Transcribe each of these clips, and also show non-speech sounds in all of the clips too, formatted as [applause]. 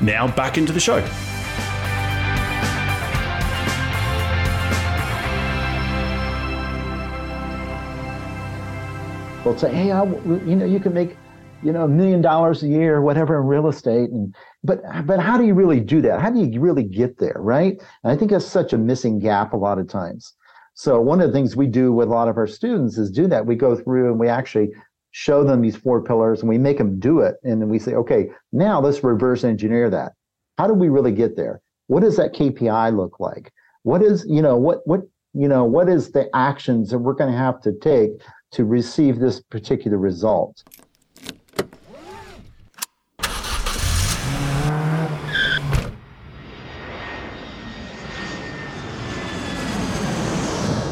now back into the show. Well, say, hey, I, you know, you can make, you know, a million dollars a year whatever in real estate, and but but how do you really do that? How do you really get there, right? And I think that's such a missing gap a lot of times. So one of the things we do with a lot of our students is do that. We go through and we actually show them these four pillars and we make them do it. And then we say, okay, now let's reverse engineer that. How do we really get there? What does that KPI look like? What is, you know, what, what, you know, what is the actions that we're going to have to take to receive this particular result?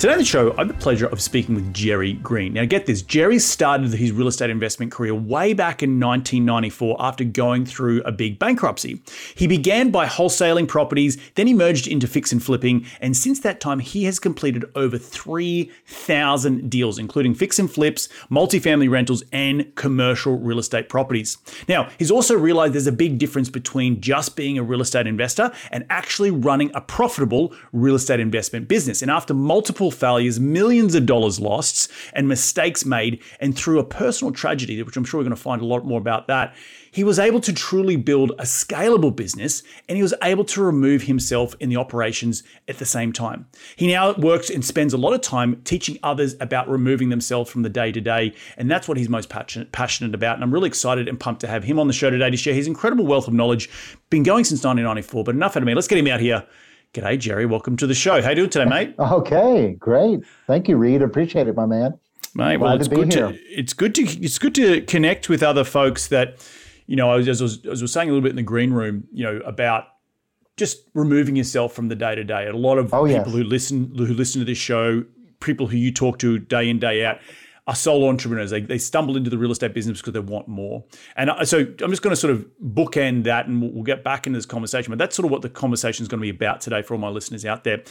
Today on the show, I have the pleasure of speaking with Jerry Green. Now, get this Jerry started his real estate investment career way back in 1994 after going through a big bankruptcy. He began by wholesaling properties, then he merged into fix and flipping, and since that time, he has completed over 3,000 deals, including fix and flips, multifamily rentals, and commercial real estate properties. Now, he's also realized there's a big difference between just being a real estate investor and actually running a profitable real estate investment business. And after multiple failures, millions of dollars lost, and mistakes made, and through a personal tragedy, which I'm sure we're going to find a lot more about that, he was able to truly build a scalable business and he was able to remove himself in the operations at the same time. He now works and spends a lot of time teaching others about removing themselves from the day to day, and that's what he's most passionate, passionate about. And I'm really excited and pumped to have him on the show today to share his incredible wealth of knowledge. Been going since 1994, but enough out of me. Let's get him out here G'day, Jerry. Welcome to the show. How you doing today, mate? Okay, great. Thank you, Reed. Appreciate it, my man. Mate, Glad well, it's to good here. to it's good to it's good to connect with other folks that you know. As, as, I was, as I was saying a little bit in the green room, you know, about just removing yourself from the day to day. A lot of oh, people yes. who listen who listen to this show, people who you talk to day in day out, are solo entrepreneurs. They, they stumble into the real estate business because they want more. And so I'm just going to sort of bookend that and we'll, we'll get back into this conversation. But that's sort of what the conversation is going to be about today for all my listeners out there.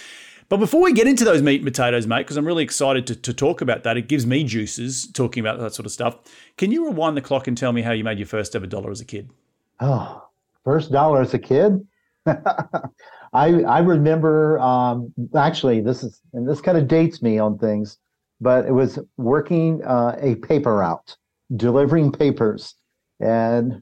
But before we get into those meat and potatoes, mate, because I'm really excited to, to talk about that, it gives me juices talking about that sort of stuff. Can you rewind the clock and tell me how you made your first ever dollar as a kid? Oh, first dollar as a kid? [laughs] I I remember um, actually this is and this kind of dates me on things, but it was working uh, a paper route, delivering papers, and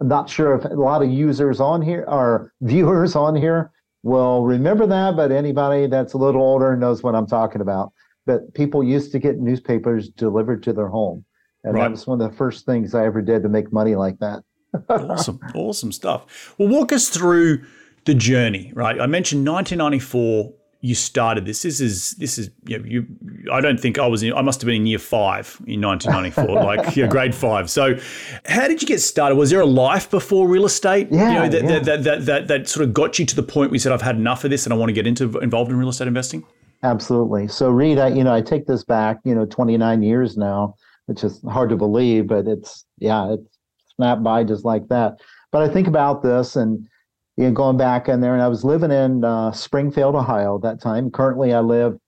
I'm not sure if a lot of users on here or viewers on here will remember that, but anybody that's a little older knows what I'm talking about. But people used to get newspapers delivered to their home. And right. that was one of the first things I ever did to make money like that. [laughs] awesome. Awesome stuff. Well, walk us through the journey, right? I mentioned 1994 you started this. This is this is you, know, you I don't think I was in. I must have been in year five in 1994, [laughs] like yeah, grade five. So, how did you get started? Was there a life before real estate? Yeah, you know, that, yeah. That, that, that, that, that sort of got you to the point where you said, "I've had enough of this, and I want to get into involved in real estate investing." Absolutely. So, Reed, I, you know, I take this back, you know, 29 years now, which is hard to believe, but it's yeah, it's snapped by just like that. But I think about this and you know, going back in there, and I was living in uh, Springfield, Ohio at that time. Currently, I live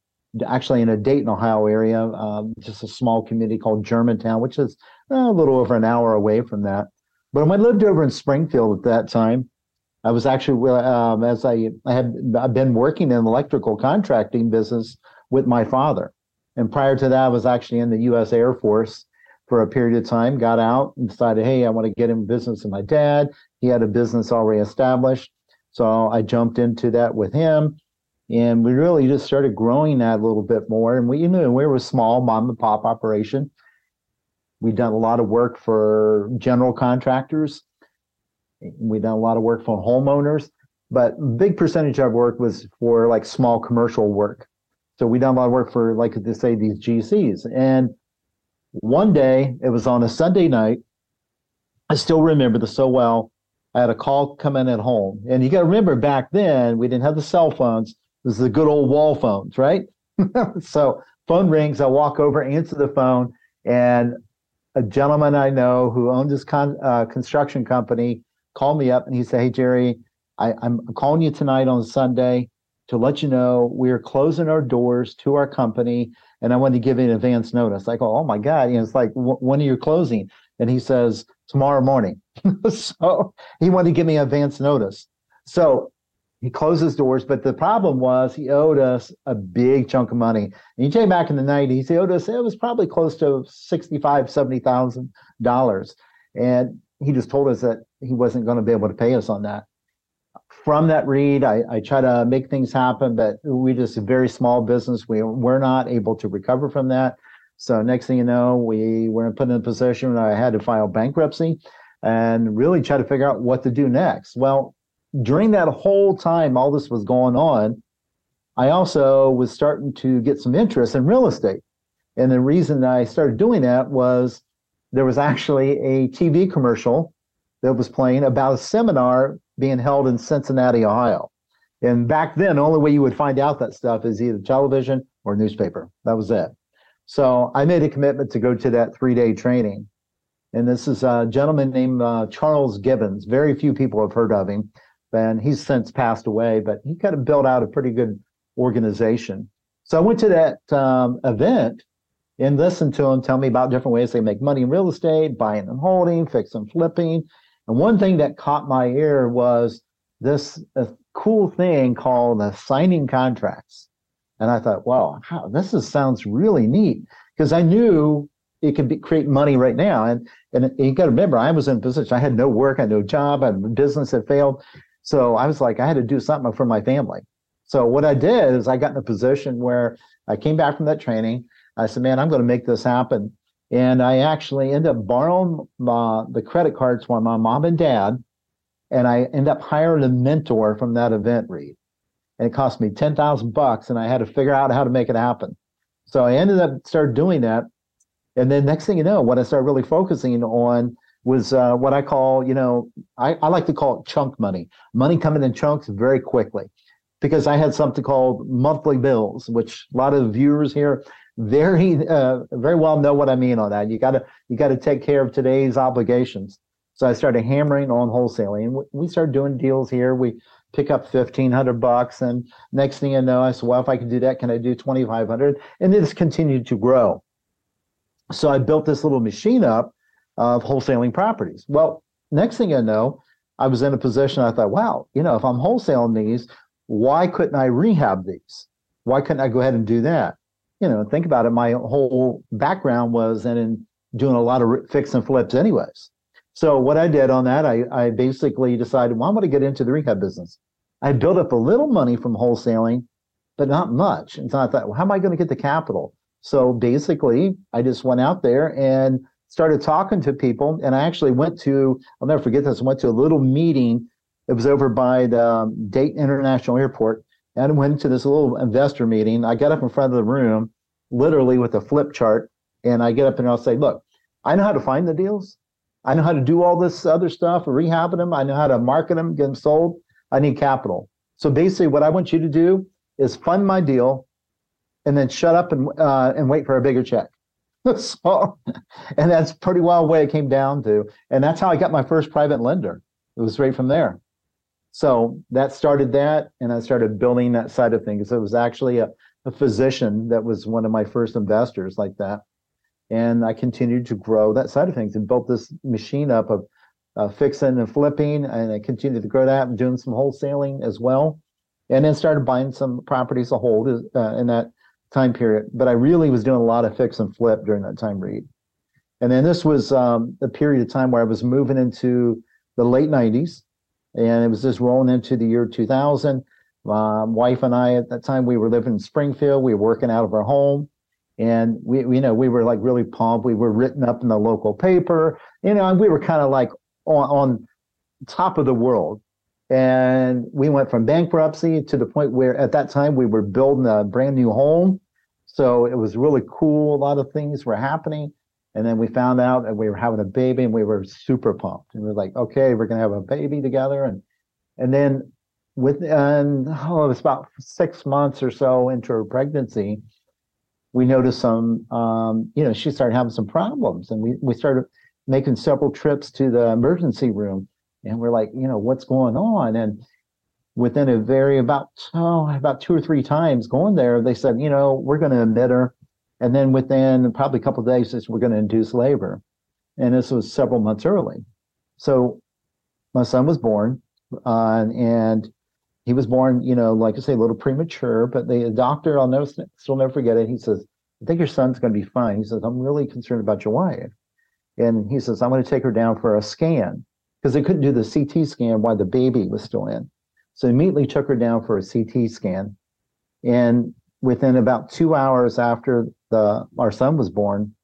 actually in a Dayton, Ohio area, um, just a small community called Germantown, which is uh, a little over an hour away from that. But when I lived over in Springfield at that time, I was actually um, as I, I had I've been working in electrical contracting business with my father, and prior to that, I was actually in the U.S. Air Force for a period of time. Got out and decided, hey, I want to get in business with my dad. He had a business already established. So I jumped into that with him. And we really just started growing that a little bit more. And we, you know, we were a small mom and pop operation. We'd done a lot of work for general contractors. We'd done a lot of work for homeowners, but big percentage of work was for like small commercial work. So we done a lot of work for like to say these GCs. And one day, it was on a Sunday night. I still remember this so well. I had a call come in at home. And you got to remember back then, we didn't have the cell phones. This is the good old wall phones, right? [laughs] so phone rings. I walk over, answer the phone, and a gentleman I know who owned this con- uh, construction company called me up and he said, Hey, Jerry, I, I'm calling you tonight on Sunday to let you know we're closing our doors to our company and I wanted to give an advance notice. I go, Oh my God. You know, it's like, when are you closing? And he says, Tomorrow morning. [laughs] so he wanted to give me advance notice. So he closed his doors, but the problem was he owed us a big chunk of money. And you take back in the 90s, he owed us, it was probably close to 65, $70,000. And he just told us that he wasn't going to be able to pay us on that. From that Reed, I, I try to make things happen, but we just a very small business. We we're not able to recover from that. So next thing you know, we were put in a position where I had to file bankruptcy and really try to figure out what to do next. Well, during that whole time, all this was going on, I also was starting to get some interest in real estate. And the reason I started doing that was there was actually a TV commercial that was playing about a seminar being held in Cincinnati, Ohio. And back then, the only way you would find out that stuff is either television or newspaper. That was it. So I made a commitment to go to that three day training. And this is a gentleman named uh, Charles Gibbons. Very few people have heard of him. And he's since passed away, but he kind of built out a pretty good organization. So I went to that um, event and listened to him tell me about different ways they make money in real estate, buying and holding, fix and flipping. And one thing that caught my ear was this uh, cool thing called signing contracts. And I thought, wow, how, this is, sounds really neat because I knew it could be, create money right now. And, and you got to remember, I was in a position, I had no work, I had no job, had business had failed. So I was like, I had to do something for my family. So what I did is I got in a position where I came back from that training. I said, man, I'm going to make this happen. And I actually end up borrowing my, the credit cards from my mom and dad. And I end up hiring a mentor from that event, Reed. and it cost me 10,000 bucks and I had to figure out how to make it happen. So I ended up started doing that. And then next thing you know, what I started really focusing on was uh, what I call, you know, I, I like to call it chunk money, money coming in chunks very quickly because I had something called monthly bills, which a lot of viewers here very uh, very well know what I mean on that. You got to you got to take care of today's obligations. So I started hammering on wholesaling, and we started doing deals here. We pick up 1500 bucks and next thing you know i said well if i can do that can i do 2500 and it has continued to grow so i built this little machine up of wholesaling properties well next thing i know I was in a position I thought, wow, you know, if I'm wholesaling these, why couldn't I rehab these? Why couldn't I go ahead and do that? You know, think about it. My whole background was in, in doing a lot of fix and flips, anyways. So what I did on that, I, I basically decided, well, I'm going to get into the rehab business. I built up a little money from wholesaling, but not much. And so I thought, well, how am I going to get the capital? So basically, I just went out there and started talking to people. And I actually went to, I'll never forget this, I went to a little meeting. It was over by the um, Dayton International Airport. And went to this little investor meeting. I got up in front of the room, literally with a flip chart. And I get up and I'll say, look, I know how to find the deals. I know how to do all this other stuff, rehabbing them. I know how to market them, get them sold. I need capital. So basically, what I want you to do is fund my deal and then shut up and uh, and wait for a bigger check. [laughs] so, and that's pretty well way it came down to. And that's how I got my first private lender. It was right from there. So that started that, and I started building that side of things. It was actually a, a physician that was one of my first investors like that. And I continued to grow that side of things and built this machine up of uh, fixing and flipping. And I continued to grow that and doing some wholesaling as well. And then started buying some properties to hold uh, in that time period. But I really was doing a lot of fix and flip during that time Reed. And then this was um, a period of time where I was moving into the late 90s, and it was just rolling into the year 2000. My wife and I at that time we were living in Springfield. We were working out of our home, and we, you know we were like really pumped. We were written up in the local paper, you know, and we were kind of like on, on top of the world. And we went from bankruptcy to the point where at that time we were building a brand new home. So it was really cool. A lot of things were happening. And then we found out that we were having a baby and we were super pumped. And we were like, okay, we're going to have a baby together. And, and then within, oh, it was about six months or so into her pregnancy, we noticed some, um, you know, she started having some problems. And we, we started making several trips to the emergency room and we're like, you know, what's going on? And within a very about oh, about two or three times going there, they said, you know, we're going to admit her, and then within probably a couple of days, we're going to induce labor, and this was several months early. So my son was born, uh, and he was born, you know, like I say, a little premature. But the doctor, I'll never still never forget it. He says, "I think your son's going to be fine." He says, "I'm really concerned about your wife," and he says, "I'm going to take her down for a scan." because they couldn't do the CT scan while the baby was still in. So immediately took her down for a CT scan. And within about two hours after the our son was born,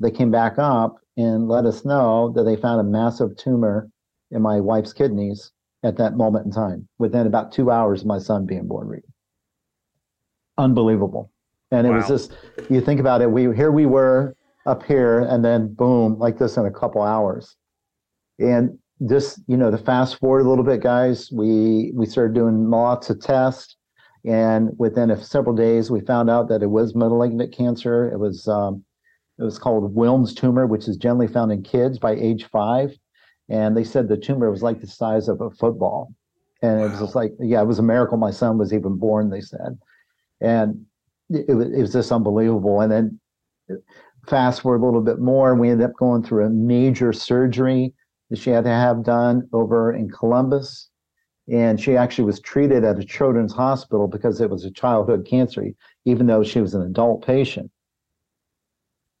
they came back up and let us know that they found a massive tumor in my wife's kidneys at that moment in time, within about two hours of my son being born. Unbelievable. And it wow. was just you think about it, we here we were up here and then boom, like this in a couple hours. And just you know to fast forward a little bit guys we we started doing lots of tests and within a, several days we found out that it was malignant cancer. It was um, it was called wilms tumor which is generally found in kids by age five. And they said the tumor was like the size of a football. And wow. it was just like yeah it was a miracle my son was even born they said. And it, it was just unbelievable. And then fast forward a little bit more we ended up going through a major surgery that she had to have done over in Columbus. And she actually was treated at a children's hospital because it was a childhood cancer, even though she was an adult patient.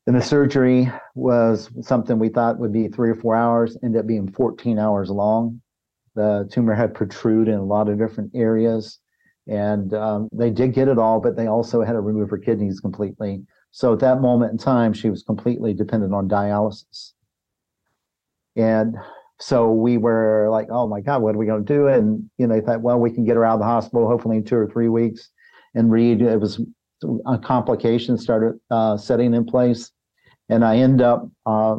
And the surgery was something we thought would be three or four hours, ended up being 14 hours long. The tumor had protruded in a lot of different areas. And um, they did get it all, but they also had to remove her kidneys completely. So at that moment in time, she was completely dependent on dialysis. And so we were like, oh my God, what are we going to do? And, you know, they thought, well, we can get her out of the hospital hopefully in two or three weeks. And Reed, it was a complication started uh, setting in place. And I end up, uh,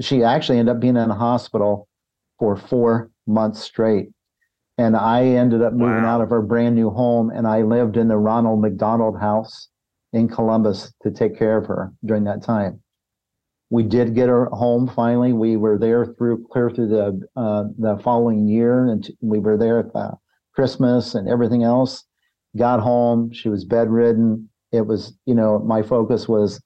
she actually ended up being in a hospital for four months straight. And I ended up moving wow. out of our brand new home and I lived in the Ronald McDonald house in Columbus to take care of her during that time we did get her home finally. We were there through clear through the uh, the following year, and we were there at the Christmas and everything else. Got home. She was bedridden. It was, you know, my focus was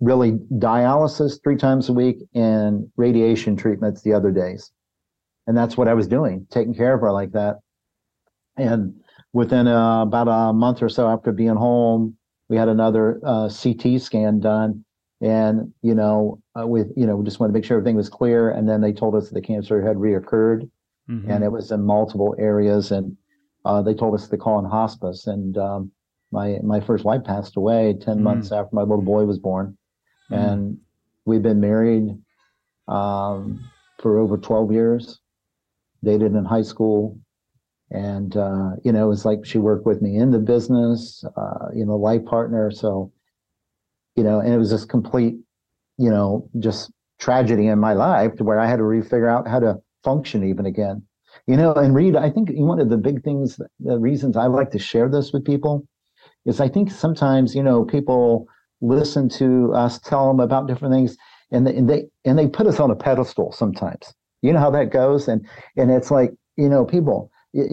really dialysis three times a week and radiation treatments the other days. and that's what I was doing, taking care of her like that. And within uh, about a month or so after being home, we had another uh, CT scan done, and you know, uh, with you know, we just wanted to make sure everything was clear. And then they told us that the cancer had reoccurred, mm-hmm. and it was in multiple areas. And uh, they told us to call in hospice. And um, my my first wife passed away 10 mm-hmm. months after my little boy was born, mm-hmm. and we've been married um, for over 12 years. Dated in high school, and uh, you know, it was like she worked with me in the business, uh, you know, life partner. So, you know, and it was this complete, you know, just tragedy in my life to where I had to refigure out how to function even again. You know, and Reed, I think one of the big things, the reasons I like to share this with people is I think sometimes, you know, people listen to us tell them about different things and they, and they and they put us on a pedestal sometimes. You know how that goes? And and it's like, you know, people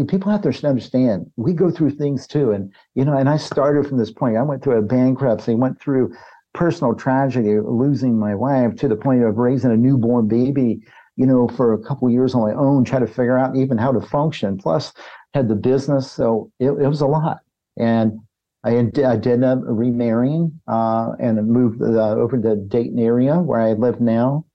people have to understand we go through things too and you know and i started from this point i went through a bankruptcy went through personal tragedy losing my wife to the point of raising a newborn baby you know for a couple years on my own try to figure out even how to function plus had the business so it, it was a lot and I, I did a remarrying uh, and moved uh, over to the Dayton area where I live now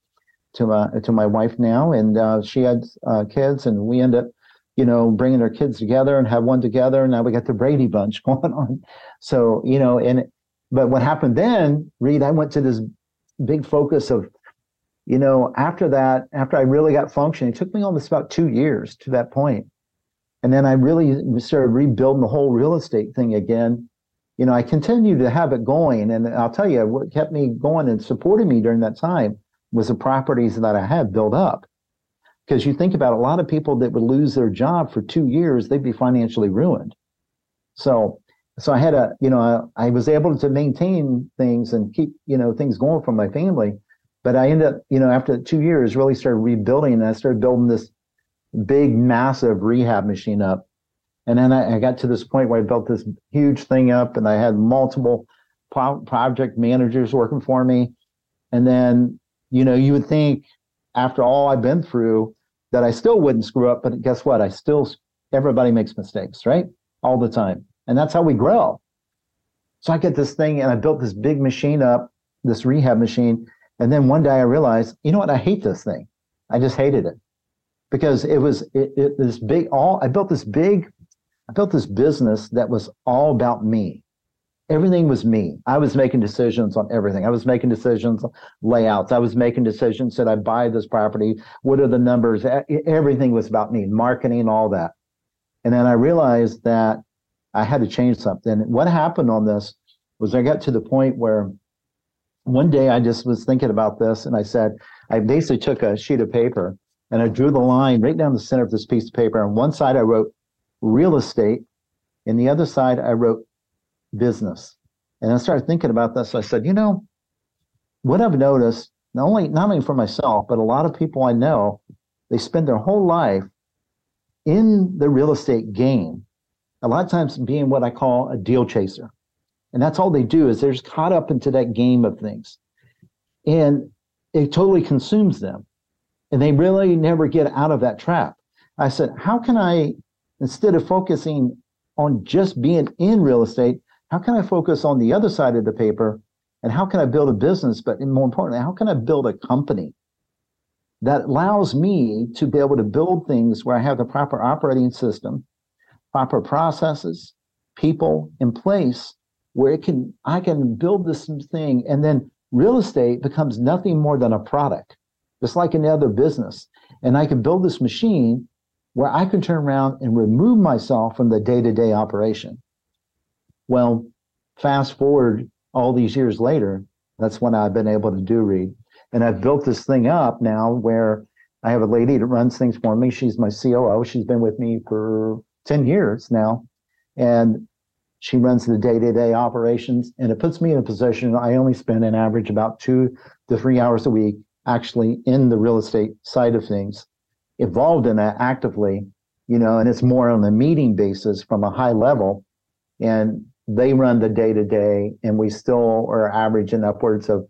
to my to my wife now, and uh, she had uh, kids, and we ended up you know, bringing their kids together and have one together. And now we got the Brady Bunch [laughs] going on. So, you know, and, but what happened then, Reed, I went to this big focus of, you know, after that, after I really got functioning, it took me almost about two years to that point. And then I really started rebuilding the whole real estate thing again. You know, I continued to have it going. And I'll tell you, what kept me going and supporting me during that time was the properties that I had built up because you think about a lot of people that would lose their job for two years, they'd be financially ruined. So, so I had a, you know, I, I was able to maintain things and keep, you know, things going for my family. But I ended up, you know, after two years, really started rebuilding and I started building this big, massive rehab machine up. And then I, I got to this point where I built this huge thing up and I had multiple pro- project managers working for me. And then, you know, you would think after all I've been through that I still wouldn't screw up. But guess what? I still, everybody makes mistakes, right? All the time. And that's how we grow. So I get this thing and I built this big machine up, this rehab machine. And then one day I realized, you know what? I hate this thing. I just hated it because it was it, it this big all I built this big I built this business that was all about me everything was me. I was making decisions on everything. I was making decisions, layouts. I was making decisions. Should I buy this property? What are the numbers? Everything was about me, marketing, all that. And then I realized that I had to change something. What happened on this was I got to the point where one day I just was thinking about this and I said, I basically took a sheet of paper and I drew the line right down the center of this piece of paper. On one side, I wrote real estate. And the other side, I wrote business. And I started thinking about this. I said, you know, what I've noticed, not only not only for myself, but a lot of people I know, they spend their whole life in the real estate game. A lot of times being what I call a deal chaser. And that's all they do is they're just caught up into that game of things. And it totally consumes them. And they really never get out of that trap. I said, how can I, instead of focusing on just being in real estate, how can I focus on the other side of the paper? And how can I build a business? But more importantly, how can I build a company that allows me to be able to build things where I have the proper operating system, proper processes, people in place where it can I can build this thing and then real estate becomes nothing more than a product, just like any other business. And I can build this machine where I can turn around and remove myself from the day-to-day operation. Well, fast forward all these years later, that's when I've been able to do Reed. And I've built this thing up now where I have a lady that runs things for me. She's my COO. She's been with me for 10 years now. And she runs the day to day operations. And it puts me in a position I only spend an average about two to three hours a week actually in the real estate side of things, involved in that actively, you know, and it's more on a meeting basis from a high level. And they run the day to day, and we still are averaging upwards of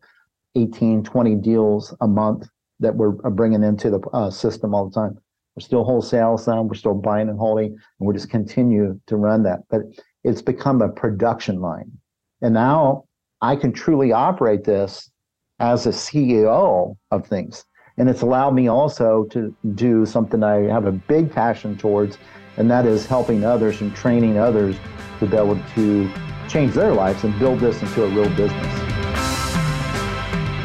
18, 20 deals a month that we're bringing into the uh, system all the time. We're still wholesale some. We're still buying and holding, and we're just continue to run that. But it's become a production line, and now I can truly operate this as a CEO of things. And it's allowed me also to do something I have a big passion towards, and that is helping others and training others to be able to change their lives and build this into a real business.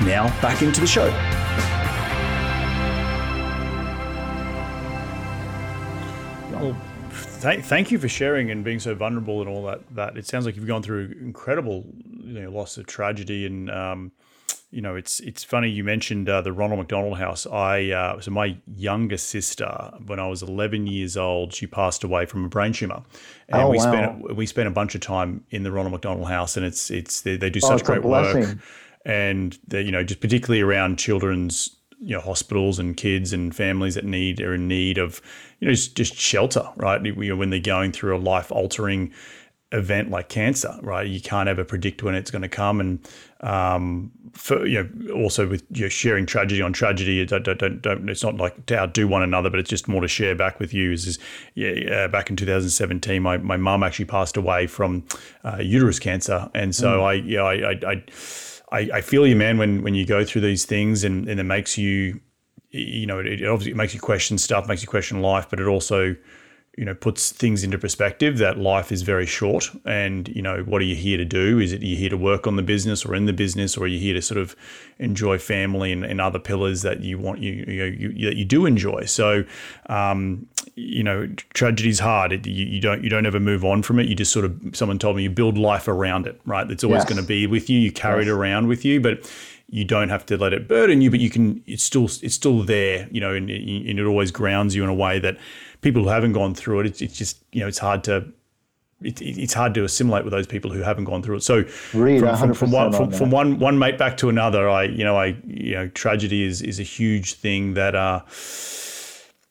Now, back into the show. Well, th- thank you for sharing and being so vulnerable and all that. That it sounds like you've gone through incredible, you know, loss of tragedy and. Um, you know, it's it's funny you mentioned uh, the Ronald McDonald House. I uh, so my younger sister, when I was 11 years old, she passed away from a brain tumor, and oh, we wow. spent we spent a bunch of time in the Ronald McDonald House, and it's it's they, they do such oh, great work and the, you know just particularly around children's you know hospitals and kids and families that need are in need of you know just, just shelter right? You know, when they're going through a life altering event like cancer right? You can't ever predict when it's going to come. And um, for you know also with you know, sharing tragedy on tragedy don't, don't, don't, it's not like to outdo one another but it's just more to share back with you is, is yeah uh, back in 2017 my, my mum actually passed away from uh, uterus cancer. And so mm. I yeah I, I, I I, I, feel you, man, when when you go through these things and, and it makes you, you know, it, it obviously makes you question stuff, makes you question life, but it also you know puts things into perspective that life is very short. And you know what are you here to do? Is it you're here to work on the business or in the business or are you here to sort of enjoy family and, and other pillars that you want you you, know, you that you do enjoy? So um, you know tragedy is hard. It, you, you, don't you don't ever move on from it. You just sort of someone told me you build life around it right? It's always yes. going to be with you. You carry yes. it around with you but you don't have to let it burden you but you can it's still it's still there you know and, and it always grounds you in a way that people who haven't gone through it, it's, it's just you know it's hard to it, it's hard to assimilate with those people who haven't gone through it. So Reed, from, from, from, one, from, on from one one mate back to another, I you know I you know tragedy is is a huge thing that uh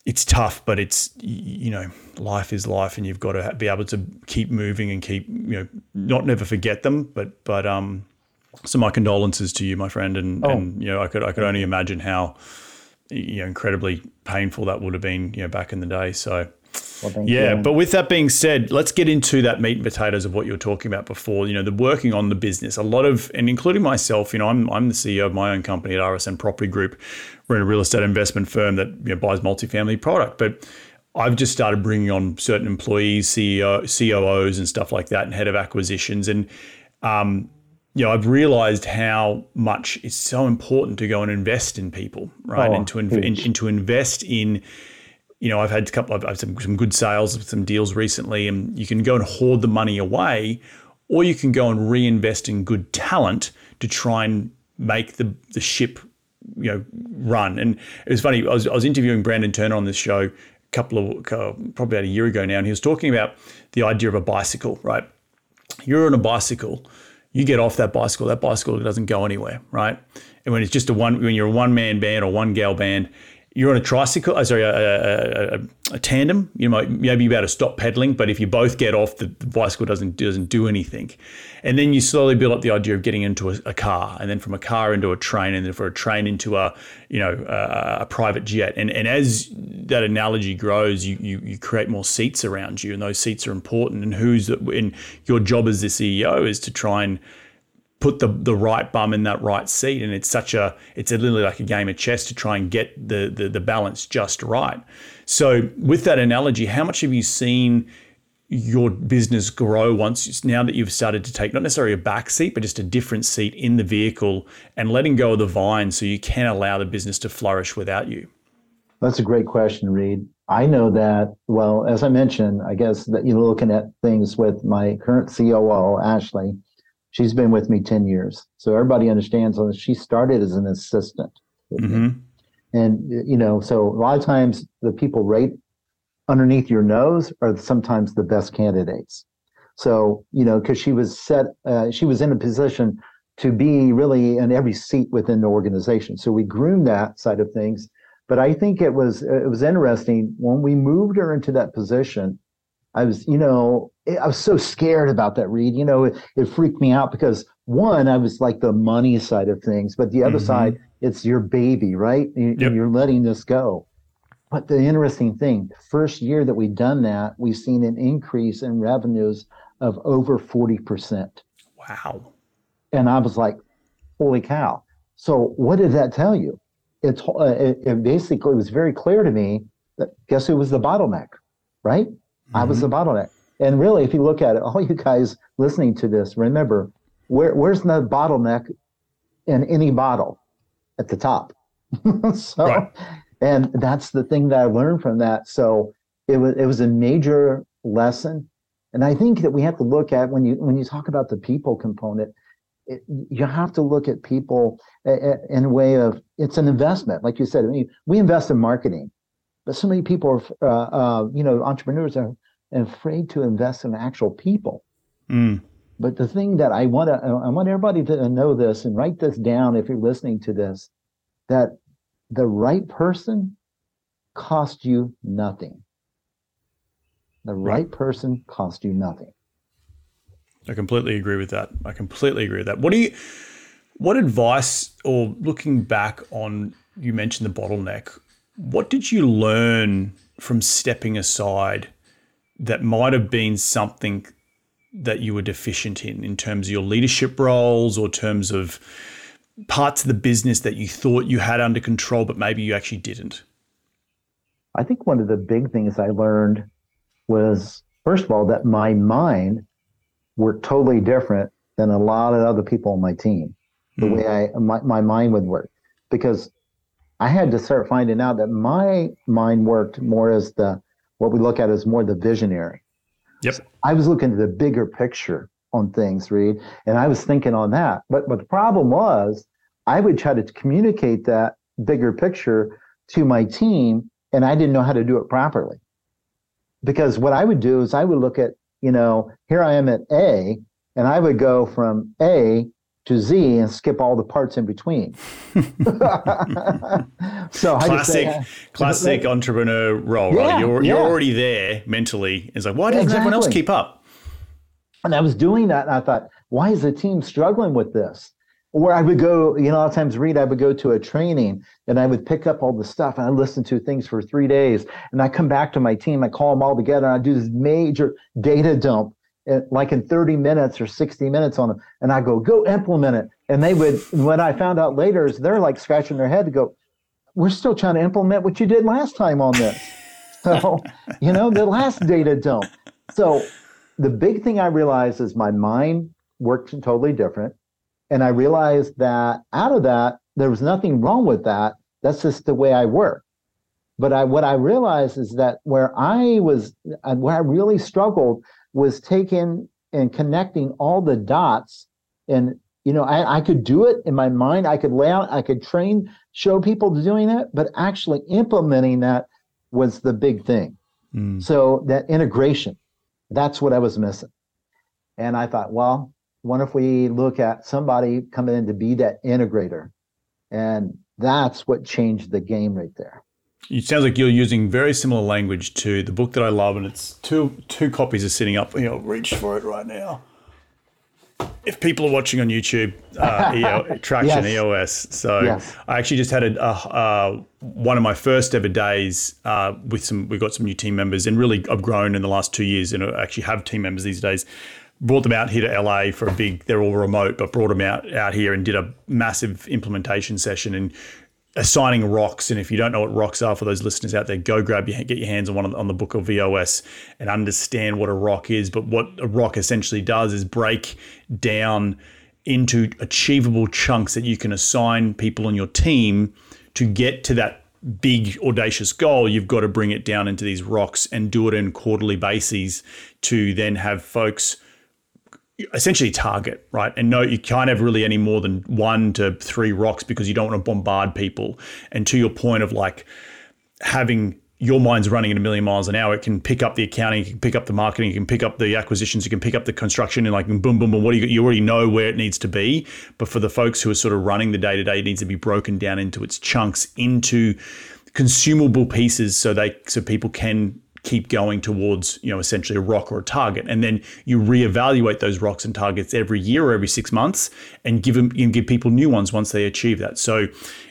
it's tough, but it's you know life is life, and you've got to be able to keep moving and keep you know not never forget them, but but um. So my condolences to you, my friend, and, oh. and you know I could I could only imagine how you know incredibly painful that would have been you know back in the day. So. Well, yeah, you. but with that being said, let's get into that meat and potatoes of what you were talking about before. You know, the working on the business. A lot of, and including myself, you know, I'm I'm the CEO of my own company at RSN Property Group. We're in a real estate investment firm that you know, buys multifamily product, but I've just started bringing on certain employees, CEO, COOs, and stuff like that, and head of acquisitions, and um, you know, I've realized how much it's so important to go and invest in people, right? Oh, and to inv- in, and to invest in, you know, I've had a couple of I've some, some good sales, some deals recently, and you can go and hoard the money away, or you can go and reinvest in good talent to try and make the the ship, you know, run. And it was funny. I was, I was interviewing Brandon Turner on this show a couple of uh, probably about a year ago now, and he was talking about the idea of a bicycle, right? You're on a bicycle you get off that bicycle, that bicycle doesn't go anywhere, right? And when it's just a one, when you're a one man band or one gal band, you're on a tricycle, oh, sorry, a, a, a, tandem. You might maybe you better stop pedaling, but if you both get off, the, the, bicycle doesn't doesn't do anything. And then you slowly build up the idea of getting into a, a, car, and then from a car into a train, and then from a train into a you know a, private jet. And and as that analogy grows, you, you you create more seats around you, and those seats are important. And who's and your job as the CEO is to try and put the the right bum in that right seat and it's such a it's literally like a game of chess to try and get the, the the, balance just right. So with that analogy how much have you seen your business grow once now that you've started to take not necessarily a back seat but just a different seat in the vehicle and letting go of the vine so you can allow the business to flourish without you? That's a great question Reed. I know that well as i mentioned i guess that you're looking at things with my current coo ashley She's been with me 10 years. So everybody understands on she started as an assistant. Mm-hmm. And, you know, so a lot of times the people right underneath your nose are sometimes the best candidates. So, you know, because she was set, uh, she was in a position to be really in every seat within the organization. So we groomed that side of things. But I think it was it was interesting when we moved her into that position. I was, you know, I was so scared about that Reed. You know, it, it freaked me out because one, I was like the money side of things, but the other mm-hmm. side, it's your baby, right? And yep. you're letting this go. But the interesting thing, the first year that we've done that, we've seen an increase in revenues of over 40%. Wow. And I was like, holy cow. So what did that tell you? It's, uh, it, it basically was very clear to me that guess who was the bottleneck, right? Mm-hmm. I was mm-hmm. the bottleneck. And really, if you look at it, all you guys listening to this, remember, where, where's the bottleneck in any bottle? At the top. [laughs] so, right. and that's the thing that I learned from that. So it was it was a major lesson, and I think that we have to look at when you when you talk about the people component, it, you have to look at people in a way of it's an investment. Like you said, I mean, we invest in marketing, but so many people are, uh, uh, you know, entrepreneurs are afraid to invest in actual people. Mm. But the thing that I want to, I want everybody to know this and write this down if you're listening to this, that the right person cost you nothing. The right, right person cost you nothing. I completely agree with that. I completely agree with that. What do you, what advice, or looking back on, you mentioned the bottleneck, what did you learn from stepping aside that might have been something that you were deficient in, in terms of your leadership roles or terms of parts of the business that you thought you had under control, but maybe you actually didn't? I think one of the big things I learned was, first of all, that my mind worked totally different than a lot of other people on my team. The mm. way I my, my mind would work, because I had to start finding out that my mind worked more as the what we look at is more the visionary. Yep. So I was looking at the bigger picture on things, Reed, and I was thinking on that. But but the problem was I would try to communicate that bigger picture to my team, and I didn't know how to do it properly. Because what I would do is I would look at, you know, here I am at A, and I would go from A to Z and skip all the parts in between. [laughs] so classic, say, uh, classic like, entrepreneur role, yeah, right? You're, yeah. you're already there mentally. It's like, why doesn't exactly. everyone else keep up? And I was doing that, and I thought, why is the team struggling with this? Where I would go, you know, a lot of times Reed, I would go to a training and I would pick up all the stuff and I listen to things for three days. And I come back to my team, I call them all together, and I do this major data dump like in 30 minutes or 60 minutes on them. And I go, go implement it. And they would, what I found out later is they're like scratching their head to go, we're still trying to implement what you did last time on this. [laughs] so, you know, the last data dump. So the big thing I realized is my mind worked totally different. And I realized that out of that, there was nothing wrong with that. That's just the way I work. But I, what I realized is that where I was, uh, where I really struggled was taking and connecting all the dots and you know I, I could do it in my mind. I could lay out i could train show people doing it but actually implementing that was the big thing. Mm. so that integration that's what i was missing. And i thought well what if we look at somebody coming in to be that integrator? And that's what changed the game right there it sounds like you're using very similar language to the book that I love, and it's two two copies are sitting up. You know, reach for it right now. If people are watching on YouTube, uh, EO, [laughs] Traction yes. EOS. So yes. I actually just had a, uh, one of my first ever days uh, with some. We've got some new team members, and really I've grown in the last two years, and I actually have team members these days. Brought them out here to LA for a big. They're all remote, but brought them out out here and did a massive implementation session and assigning rocks. And if you don't know what rocks are for those listeners out there, go grab your get your hands on one on the book of EOS and understand what a rock is. But what a rock essentially does is break down into achievable chunks that you can assign people on your team to get to that big audacious goal you've got to bring it down into these rocks and do it in quarterly bases to then have folks essentially target, right? And no, you can't have really any more than one to three rocks because you don't want to bombard people. And to your point of like having your mind's running at a million miles an hour, it can pick up the accounting, you can pick up the marketing, you can pick up the acquisitions, you can pick up the construction, and like boom, boom, boom. What do you? You already know where it needs to be. But for the folks who are sort of running the day to day, it needs to be broken down into its chunks, into consumable pieces, so they so people can keep going towards you know essentially a rock or a target. And then you reevaluate those rocks and targets every year or every six months and give them and give people new ones once they achieve that. So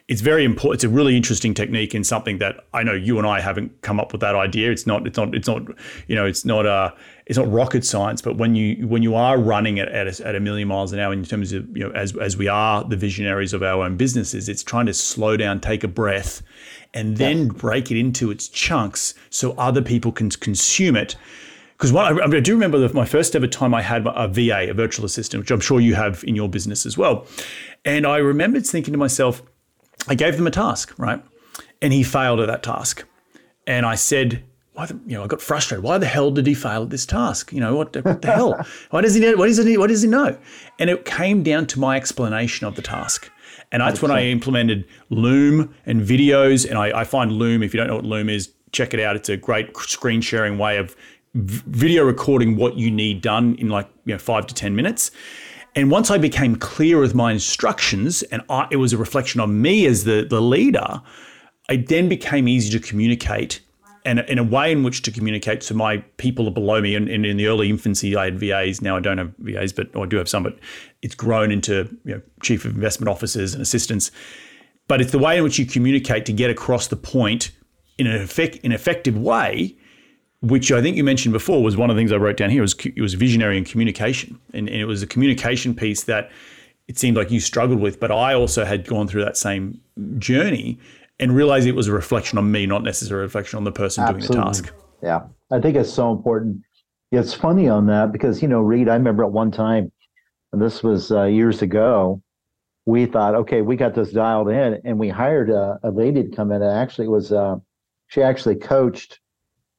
it's very important it's a really interesting technique and something that i know you and i haven't come up with that idea. It's not it's not it's not you know it's not a it's not rocket science but when you when you are running it at a, at a million miles an hour in terms of you know as as we are the visionaries of our own businesses it's trying to slow down take a breath and then yes. break it into its chunks so other people can consume it. Because I, I, do remember the, my first ever time I had a VA, a virtual assistant, which I'm sure you have in your business as well. And I remembered thinking to myself, I gave them a task, right? And he failed at that task. And I said, why the, you know, I got frustrated. Why the hell did he fail at this task? You know, what, what the hell? [laughs] Why does he know? What does he, what does he know? And it came down to my explanation of the task. And that's when I implemented Loom and videos. And I, I, find Loom, if you don't know what Loom is, check it out. It's a great screen sharing way of v- video recording what you need done in like you know five to ten minutes. And once I became clear with my instructions, and I, it was a reflection on me as the the leader, it then became easy to communicate and in a way in which to communicate to my people below me. And, and, in the early infancy, I had VAs. Now I don't have VAs, but I do have some. But it's grown into you know, chief of investment officers and assistants. But it's the way in which you communicate to get across the point in an effect, in effective way, which I think you mentioned before was one of the things I wrote down here. Was it was visionary and communication, and, and it was a communication piece that it seemed like you struggled with. But I also had gone through that same journey and realize it was a reflection on me, not necessarily a reflection on the person Absolutely. doing the task. Yeah, I think it's so important. It's funny on that because you know, Reed, I remember at one time, and this was uh, years ago. We thought, okay, we got this dialed in, and we hired a, a lady to come in. And actually, was uh, she actually coached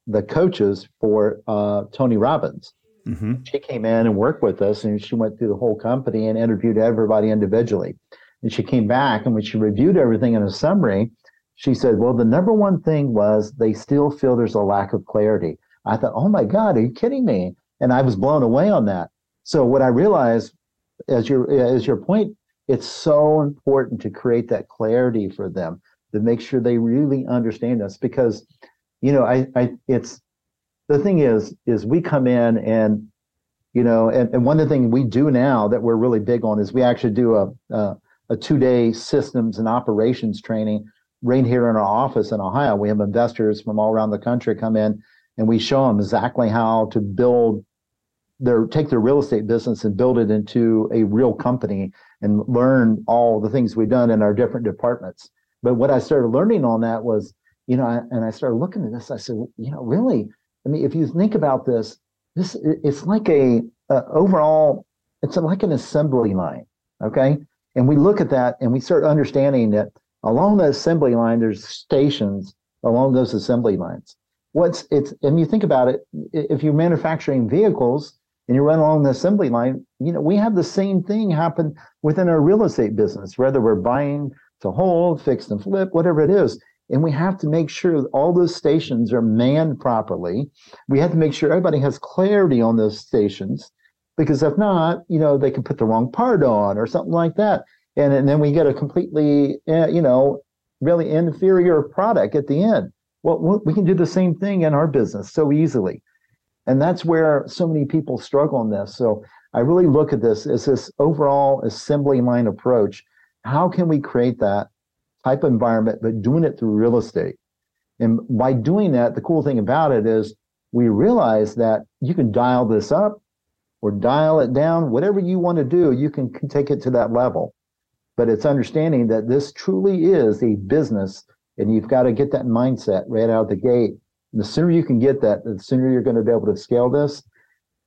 the coaches for uh, Tony Robbins. Mm-hmm. She came in and worked with us, and she went through the whole company and interviewed everybody individually. And she came back, and when she reviewed everything in a summary, she said, Well, the number one thing was they still feel there's a lack of clarity. I thought, Oh my God, are you kidding me? And I was blown away on that. So what I realized, as your as your point, it's so important to create that clarity for them to make sure they really understand us because you know I, I it's the thing is is we come in and you know and, and one of the things we do now that we're really big on is we actually do a a, a two day systems and operations training right here in our office in Ohio, we have investors from all around the country come in and we show them exactly how to build their take their real estate business and build it into a real company and learn all the things we've done in our different departments. But what I started learning on that was, you know, and I started looking at this. I said, you know, really, I mean, if you think about this, this it's like a, a overall, it's like an assembly line, okay? And we look at that and we start understanding that along the assembly line, there's stations along those assembly lines. What's it's and you think about it, if you're manufacturing vehicles and you run along the assembly line, you know, we have the same thing happen within our real estate business, whether we're buying to hold, fix and flip, whatever it is. And we have to make sure all those stations are manned properly. We have to make sure everybody has clarity on those stations because if not, you know, they can put the wrong part on or something like that and, and then we get a completely, uh, you know, really inferior product at the end. Well, we can do the same thing in our business so easily. And that's where so many people struggle in this. So I really look at this as this overall assembly line approach. How can we create that type of environment, but doing it through real estate? And by doing that, the cool thing about it is we realize that you can dial this up or dial it down, whatever you want to do, you can take it to that level but it's understanding that this truly is a business and you've got to get that mindset right out of the gate. And the sooner you can get that, the sooner you're going to be able to scale this.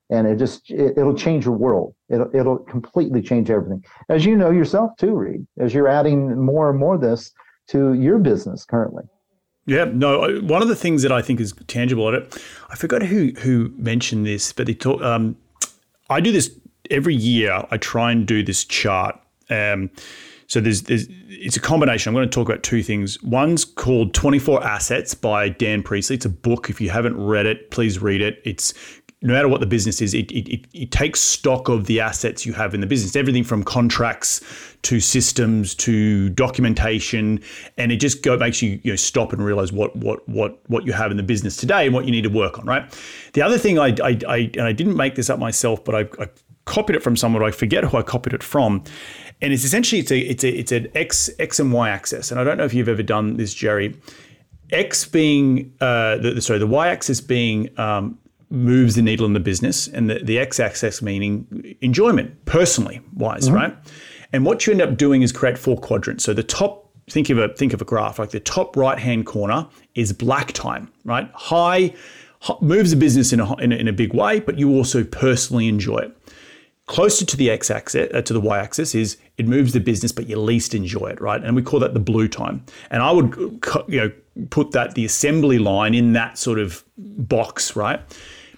And it just, it, will change your world. It'll, it'll completely change everything. As you know yourself too, Reed, as you're adding more and more of this to your business currently. Yeah, no. One of the things that I think is tangible at it, I forgot who who mentioned this, but they talk. Um, I do this every year I try and do this chart. Um, so there's, there's it's a combination. I'm going to talk about two things. One's called 24 Assets by Dan Priestley. It's a book. If you haven't read it, please read it. It's no matter what the business is, it, it, it, takes stock of the assets you have in the business, everything from contracts to systems to documentation, and it just go makes you you know stop and realize what what what what you have in the business today and what you need to work on. Right. The other thing I I, I and I didn't make this up myself, but I, I copied it from someone. I forget who I copied it from, and it's essentially it's a it's a it's an x x and y axis. And I don't know if you've ever done this, Jerry. X being uh, the, sorry, the y axis being um, moves the needle in the business, and the, the x-axis meaning enjoyment, personally wise, mm-hmm. right? And what you end up doing is create four quadrants. So the top, think of a think of a graph, like the top right hand corner is black time, right? High, high moves the business in a, in a, in a big way, but you also personally enjoy it. Closer to the x-axis, uh, to the y-axis, is it moves the business, but you least enjoy it, right? And we call that the blue time. And I would, you know, put that the assembly line in that sort of box, right?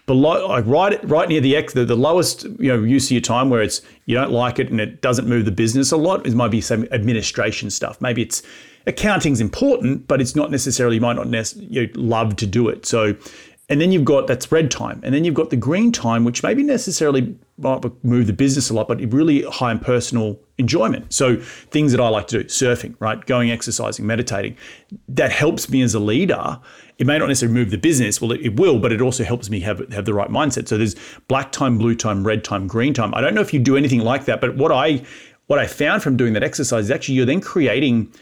below, like right right near the X, the, the lowest you know use of your time where it's you don't like it and it doesn't move the business a lot. It might be some administration stuff. Maybe it's accounting's important, but it's not necessarily you might not necessarily you know, love to do it. So, and then you've got that's red time, and then you've got the green time, which maybe necessarily might move the business a lot, but really high in personal enjoyment. So things that I like to do, surfing, right, going exercising, meditating, that helps me as a leader it may not necessarily move the business. Well, it, it, will, but it also helps me have have the right mindset. So there's black time, blue time, red time, green time. I don't know if you do anything like that, but what I what I found from doing that exercise is actually you're then creating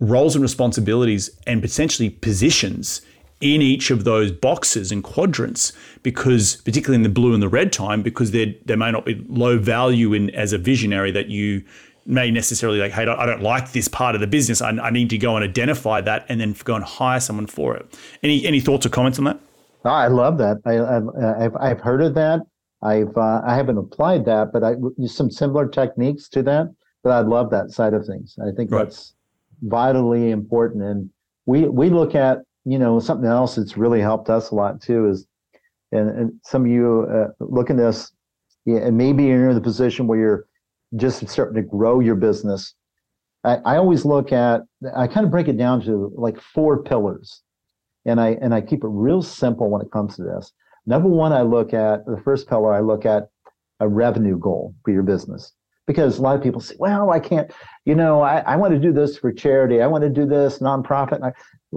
roles and responsibilities and potentially positions in each of those boxes and quadrants because particularly in the blue and the red time because they they may not be low value in as a visionary that you may necessarily like, hey, I don't like this part of the business. I, I, need to go and identify that and then go and hire someone for it. Any any thoughts or comments on that? Oh, I love that. I, have I've heard of that. I've uh, I haven't applied that, but I use some similar techniques to that. But I love that side of things. I think right. that's vitally important. And we we look at you know something else that's really helped us a lot too is, and, and some of you uh, look at this, yeah, and maybe you're in the position where you're just starting to grow your business, I, I always look at I kind of break it down to like four pillars. And I and I keep it real simple when it comes to this. Number one, I look at the first pillar, I look at a revenue goal for your business. Because a lot of people say, well, I can't, you know, I, I want to do this for charity. I want to do this nonprofit. I,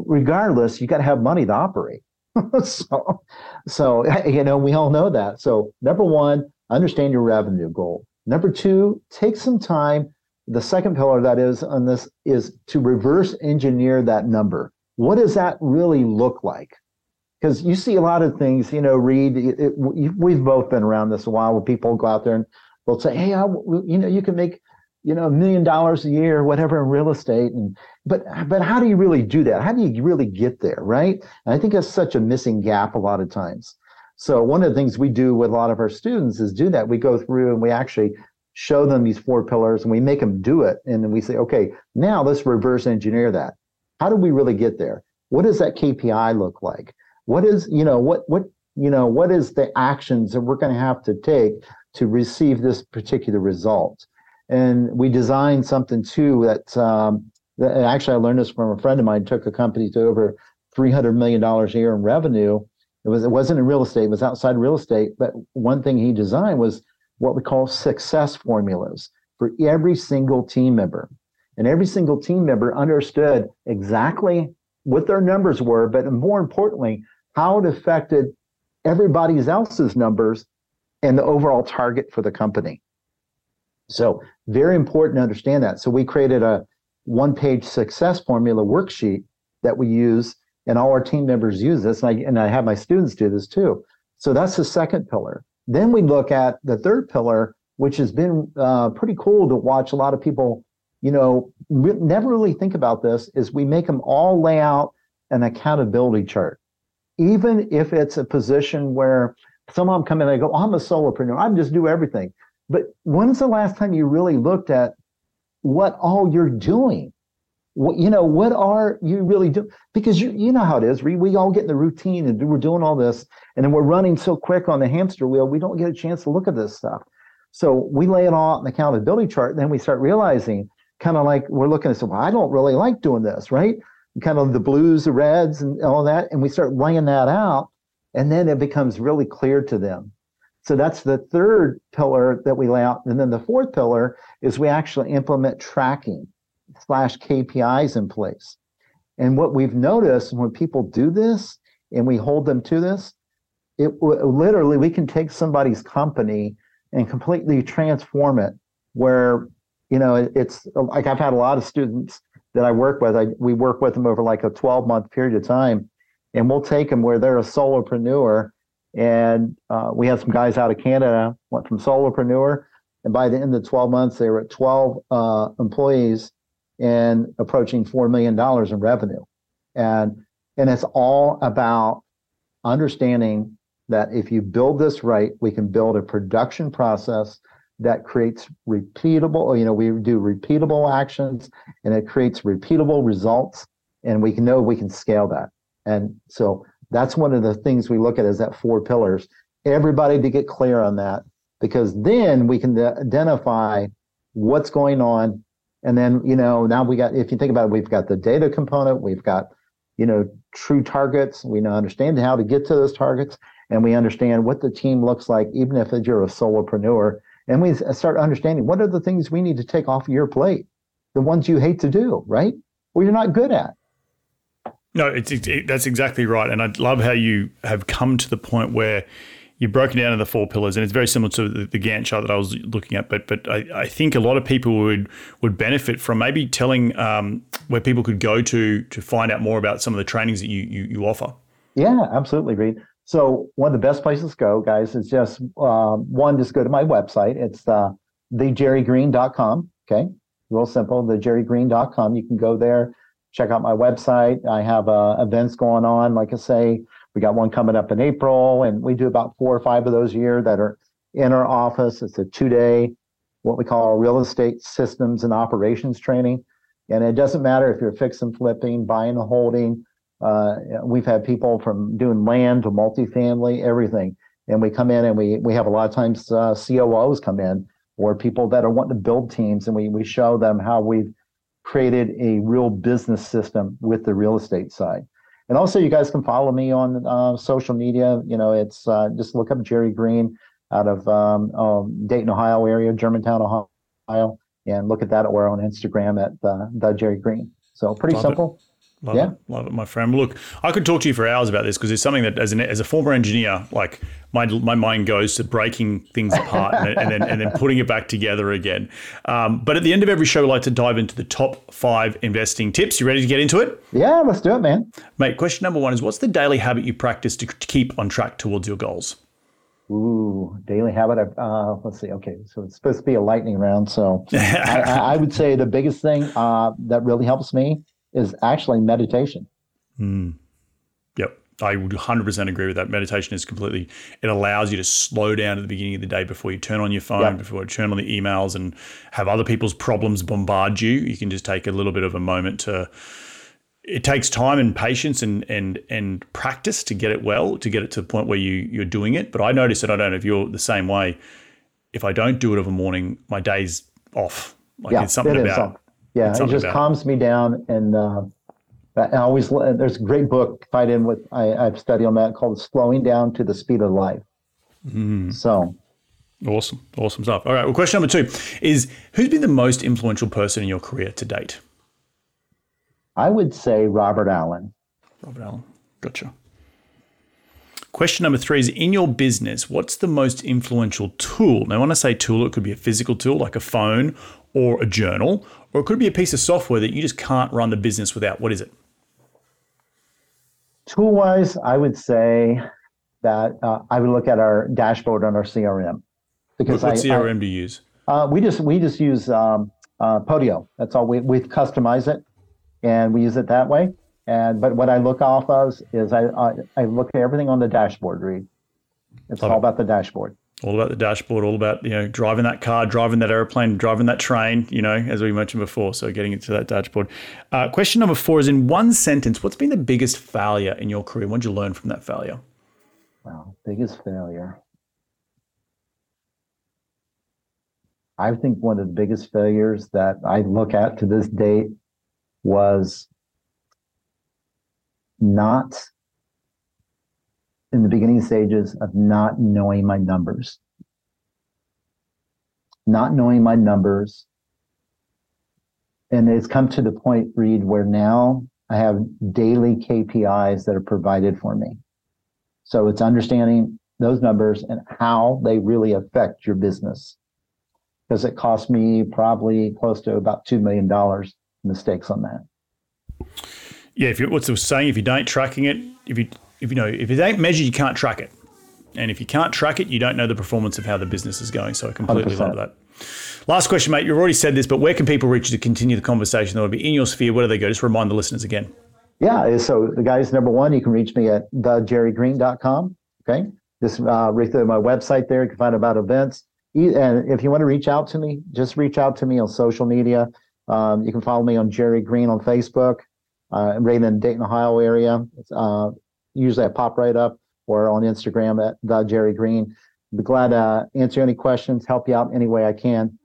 regardless, you got to have money to operate. [laughs] so, so, [laughs] you know, we all know that. So, number one, understand your revenue goal. Number two, take some time. The second pillar that is on this is to reverse engineer that number. What does that really look like? Because you see a lot of things, you know, Reed, it, it, we've both been around this a while where people go out there and they'll say, hey, I, you know, you can make, you know, a million dollars a year, whatever in real estate. And, but, but how do you really do that? How do you really get there? Right. And I think that's such a missing gap a lot of times. So one of the things we do with a lot of our students is do that. We go through and we actually show them these four pillars and we make them do it. And then we say, okay, now let's reverse engineer that. How do we really get there? What does that KPI look like? What is, you know, what, what, you know, what is the actions that we're going to have to take to receive this particular result? And we designed something too that, um, that actually I learned this from a friend of mine, took a company to over $300 million a year in revenue it was it wasn't in real estate, it was outside real estate. But one thing he designed was what we call success formulas for every single team member. And every single team member understood exactly what their numbers were, but more importantly, how it affected everybody else's numbers and the overall target for the company. So very important to understand that. So we created a one page success formula worksheet that we use and all our team members use this, and I, and I have my students do this too. So that's the second pillar. Then we look at the third pillar, which has been uh, pretty cool to watch a lot of people, you know, re- never really think about this, is we make them all lay out an accountability chart. Even if it's a position where some of them come in and they go, I'm a solopreneur, I'm just do everything. But when's the last time you really looked at what all you're doing? what, you know, what are you really doing? Because you, you know how it is. We, we all get in the routine and we're doing all this, and then we're running so quick on the hamster wheel, we don't get a chance to look at this stuff. So we lay it all out in the accountability chart, and then we start realizing, kind of like we're looking at, so well, I don't really like doing this, right? kind of the blues, the reds, and all that, and we start laying that out, and then it becomes really clear to them. So that's the third pillar that we lay out, and then the fourth pillar is we actually implement tracking slash KPIs in place. And what we've noticed when people do this and we hold them to this, it literally we can take somebody's company and completely transform it where you know it's like i've had a lot of students that i work with I, we work with them over like a 12 month period of time and we'll take them where they're a solopreneur and uh, we had some guys out of canada went from solopreneur and by the end of 12 months they were at 12 uh, employees and approaching $4 million in revenue and and it's all about understanding that if you build this right, we can build a production process that creates repeatable, you know, we do repeatable actions and it creates repeatable results and we can know we can scale that. And so that's one of the things we look at is that four pillars. Everybody to get clear on that because then we can identify what's going on. And then, you know, now we got, if you think about it, we've got the data component, we've got, you know, true targets. We know understand how to get to those targets and we understand what the team looks like, even if you're a solopreneur. And we start understanding what are the things we need to take off your plate, the ones you hate to do, right? Or you're not good at. No, it's, it, that's exactly right. And I love how you have come to the point where you've broken down into the four pillars, and it's very similar to the, the Gantt chart that I was looking at. But but I, I, think a lot of people would would benefit from maybe telling um, where people could go to to find out more about some of the trainings that you you, you offer. Yeah, absolutely, Reed. So one of the best places to go, guys, is just uh, one, just go to my website. It's uh, thejerrygreen.com. Okay, real simple, thejerrygreen.com. You can go there, check out my website. I have uh, events going on. Like I say, we got one coming up in April, and we do about four or five of those a year that are in our office. It's a two-day, what we call real estate systems and operations training. And it doesn't matter if you're fixing, flipping, buying and holding, uh, we've had people from doing land to multifamily, everything. And we come in and we we have a lot of times uh, COOs come in or people that are wanting to build teams, and we we show them how we've created a real business system with the real estate side. And also, you guys can follow me on uh, social media. You know, it's uh, just look up Jerry Green out of um, um, Dayton, Ohio area, Germantown, Ohio, and look at that or on Instagram at uh, the Jerry Green. So pretty Love simple. Love yeah. it, love it, my friend. Look, I could talk to you for hours about this because it's something that, as an as a former engineer, like my my mind goes to breaking things apart and, and, then and then putting it back together again. Um, but at the end of every show, we like to dive into the top five investing tips. You ready to get into it? Yeah, let's do it, man. Mate, question number one is: What's the daily habit you practice to, keep on track towards your goals? Ooh, daily habit. Uh, let's see. Okay, so it's supposed to be a lightning round. So [laughs] I, I, would say the biggest thing uh, that really helps me is actually meditation. Mm. Yep. I would 100% agree with that. Meditation is completely, it allows you to slow down at the beginning of the day before you turn on your phone, yep. before you turn on the emails and have other people's problems bombard you. You can just take a little bit of a moment to, it takes time and patience and, and, and practice to get it well, to get it to the point where you, you're doing it. But I notice that I don't know if you're the same way. If I don't do it of a morning, my day's off. Like yeah, it's something about yeah, it just calms me down. And uh, I always there's a great book tied in with I, I've studied on that called "Slowing Down to the Speed of Life." Mm. So. Awesome, awesome stuff. All right. Well, question number two is: Who's been the most influential person in your career to date? I would say Robert Allen. Robert Allen. Gotcha. Question number three is in your business, what's the most influential tool? Now, when I say tool, it could be a physical tool like a phone or a journal, or it could be a piece of software that you just can't run the business without. What is it? Tool wise, I would say that uh, I would look at our dashboard on our CRM. Because what, what I, CRM I, do you use? Uh, we just we just use um, uh, Podio. That's all. We we customize it, and we use it that way. And but what I look off of is I I, I look at everything on the dashboard. Read. it's Love all it. about the dashboard all about the dashboard, all about you know driving that car, driving that airplane, driving that train. You know, as we mentioned before. So getting into that dashboard. Uh, question number four is in one sentence. What's been the biggest failure in your career? What did you learn from that failure? Wow, biggest failure. I think one of the biggest failures that I look at to this date was not in the beginning stages of not knowing my numbers. Not knowing my numbers. And it's come to the point, Reed, where now I have daily KPIs that are provided for me. So it's understanding those numbers and how they really affect your business. Because it cost me probably close to about $2 million mistakes on that. Yeah, if you what's the saying? If you don't tracking it, if you if you know if it ain't measured, you can't track it, and if you can't track it, you don't know the performance of how the business is going. So I completely 100%. love that. Last question, mate. You've already said this, but where can people reach you to continue the conversation? That would be in your sphere. Where do they go? Just remind the listeners again. Yeah, so the guys, number one, you can reach me at thejerrygreen.com. Okay, just uh, read through my website there. You can find out about events. And if you want to reach out to me, just reach out to me on social media. Um, you can follow me on Jerry Green on Facebook uh, right in the Dayton, Ohio area. Uh, usually I pop right up or on Instagram at the Jerry Green. Be glad to answer any questions, help you out any way I can.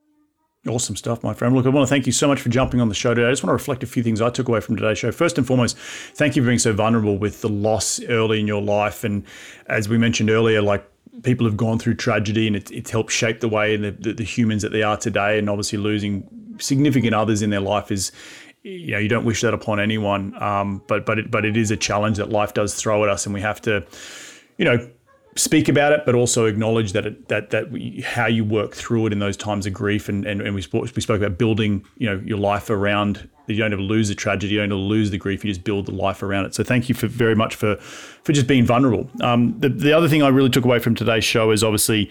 Awesome stuff, my friend. Look, I want to thank you so much for jumping on the show today. I just want to reflect a few things I took away from today's show. First and foremost, thank you for being so vulnerable with the loss early in your life. And as we mentioned earlier, like people have gone through tragedy and it's, it's helped shape the way the, the, the humans that they are today. And obviously, losing significant others in their life is you know you don't wish that upon anyone um, but but it, but it is a challenge that life does throw at us and we have to you know speak about it but also acknowledge that it, that that we, how you work through it in those times of grief. And, and, and we, spoke, we spoke about building you know your life around you don't ever lose the tragedy you don't ever lose the grief you just build the life around it. So thank you for very much for for just being vulnerable. Um, the, the other thing I really took away from today's show is obviously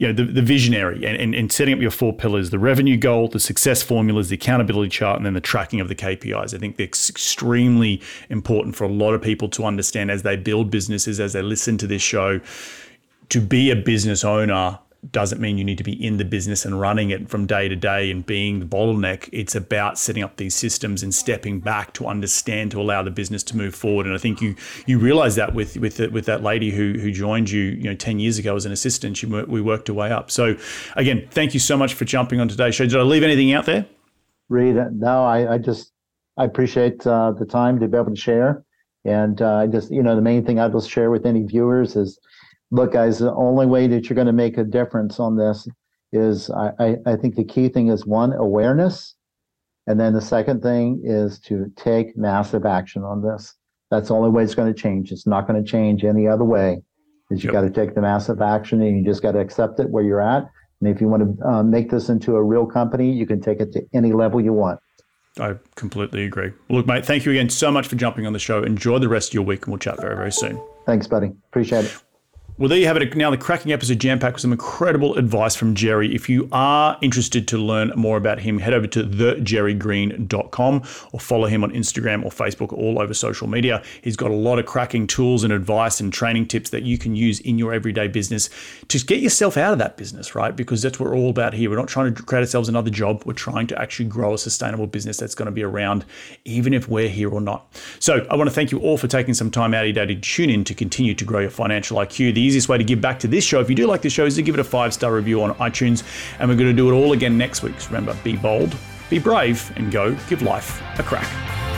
you know, the, the visionary and, and, and, setting up your four pillars, the revenue goal, the success formulas, the accountability chart, and then the tracking of the KPIs. I think that's extremely important for a lot of people to understand as they build businesses, as they listen to this show. To be a business owner doesn't mean you need to be in the business and running it from day to day and being the bottleneck. It's about setting up these systems and stepping back to understand to allow the business to move forward. And I think you you realize that with with with that lady who who joined you you know ten years ago as an assistant. She we worked her way up. So again, thank you so much for jumping on today's show. Did I leave anything out there? Reed, no, I, I just I appreciate uh, the time to be able to share. And uh, I just, you know, the main thing I will share with any viewers is look, guys, the only way that you're going to make a difference on this is I, I, I think the key thing is one, awareness. And then the second thing is to take massive action on this. That's the only way it's going to change. It's not going to change any other way. Is you yep. got to take the massive action and you just got to accept it where you're at. And if you want to uh, make this into a real company, you can take it to any level you want. I completely agree. Well, look, mate, thank you again so much for jumping on the show. Enjoy the rest of your week, and we'll chat very, very soon. Thanks, buddy. Appreciate it. Well, there you have it. Now, the cracking episode jam packed with some incredible advice from Jerry. If you are interested to learn more about him, head over to thejerrygreen.com or follow him on Instagram or Facebook, all over social media. He's got a lot of cracking tools and advice and training tips that you can use in your everyday business to get yourself out of that business, right? Because that's what we're all about here. We're not trying to create ourselves another job. We're trying to actually grow a sustainable business that's going to be around, even if we're here or not. So, I want to thank you all for taking some time out of your day to tune in to continue to grow your financial IQ. The easiest way to give back to this show, if you do like the show, is to give it a five star review on iTunes. And we're going to do it all again next week. So remember, be bold, be brave, and go give life a crack.